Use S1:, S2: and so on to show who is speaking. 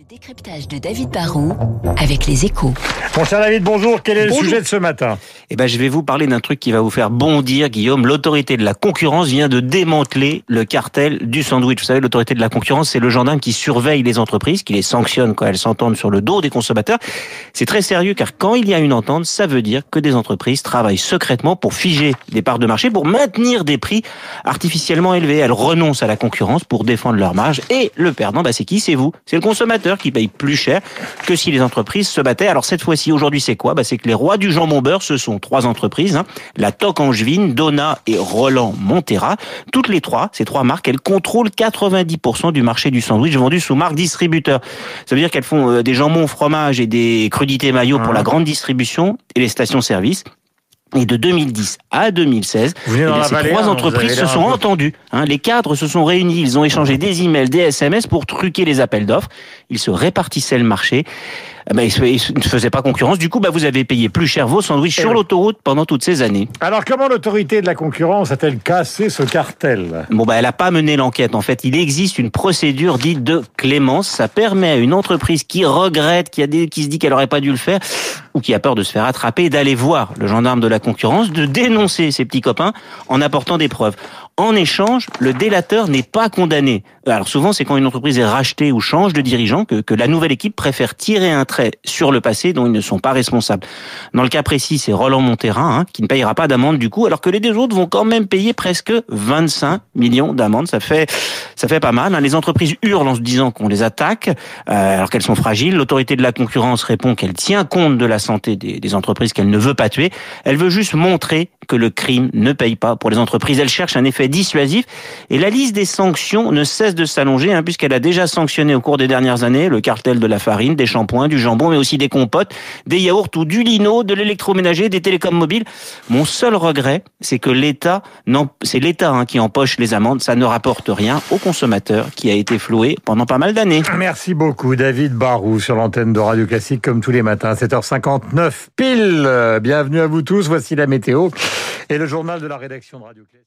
S1: Le décryptage de David Barrault avec les échos.
S2: Mon cher David, bonjour. Quel est
S3: Bonjour.
S2: le sujet de ce matin?
S3: Eh ben, je vais vous parler d'un truc qui va vous faire bondir, Guillaume. L'autorité de la concurrence vient de démanteler le cartel du sandwich. Vous savez, l'autorité de la concurrence, c'est le gendarme qui surveille les entreprises, qui les sanctionne quand elles s'entendent sur le dos des consommateurs. C'est très sérieux car quand il y a une entente, ça veut dire que des entreprises travaillent secrètement pour figer des parts de marché, pour maintenir des prix artificiellement élevés. Elles renoncent à la concurrence pour défendre leur marge. Et le perdant, bah, c'est qui? C'est vous. C'est le consommateur qui paye plus cher que si les entreprises se battaient. Alors cette fois-ci, aujourd'hui, c'est quoi? Bah, C'est que les rois du jambon beurre, ce sont trois entreprises, hein, la Toc Angevine, Donna et Roland Montera. Toutes les trois, ces trois marques, elles contrôlent 90% du marché du sandwich vendu sous marque distributeur. Ça veut dire qu'elles font euh, des jambons fromage et des crudités maillots pour
S2: Hein.
S3: la grande distribution et les stations-service. Et de 2010 à 2016,
S2: Vous venez
S3: eh bien, ces
S2: vallée,
S3: trois
S2: hein,
S3: entreprises se sont entendus. hein. les cadres se sont réunis, ils ont échangé des emails, des SMS pour truquer les appels d'offres. Ils se répartissaient le marché. Eh ben, ils ne faisaient pas concurrence. Du coup, bah, vous avez payé plus cher vos sandwichs
S2: Eh
S3: sur
S2: oui.
S3: l'autoroute pendant toutes ces années.
S2: Alors, comment l'autorité de la concurrence a-t-elle cassé ce cartel?
S3: Bon, bah, elle n'a pas mené l'enquête. En fait, il existe une procédure dite de clémence. Ça permet à une entreprise qui regrette, qui, a des, qui se dit qu'elle n'aurait pas dû le faire, ou qui a peur de se faire attraper, d'aller voir le gendarme de la concurrence, de dénoncer ses petits copains en apportant des preuves. En échange, le délateur n'est pas condamné. Alors souvent, c'est quand une entreprise est rachetée ou change de dirigeant que, que la nouvelle équipe préfère tirer un trait sur le passé dont ils ne sont pas responsables. Dans le cas précis, c'est Roland Monterin hein, qui ne payera pas d'amende du coup, alors que les deux autres vont quand même payer presque 25 millions d'amendes. Ça fait, ça fait pas mal. hein. Les entreprises hurlent en se disant qu'on les attaque, euh, alors qu'elles sont fragiles. L'autorité de la concurrence répond qu'elle tient compte de la santé des, des entreprises qu'elle ne veut pas tuer. Elle veut juste montrer que le crime ne paye pas pour les entreprises. Elle cherche un effet dissuasif et la liste des sanctions ne cesse de s'allonger hein, puisqu'elle a déjà sanctionné au cours des dernières années le cartel de la farine, des shampoings, du jambon, mais aussi des compotes, des yaourts ou du lino, de l'électroménager, des télécoms mobiles. Mon seul regret, c'est que l'État, c'est l'État hein, qui empoche les amendes. Ça ne rapporte rien au consommateur qui a été floué pendant pas mal d'années.
S2: Merci beaucoup, David Barou, sur l'antenne de Radio Classique, comme tous les matins, à 7h59 pile. Bienvenue à vous tous. Voici la météo et le journal de la rédaction de Radio Classique.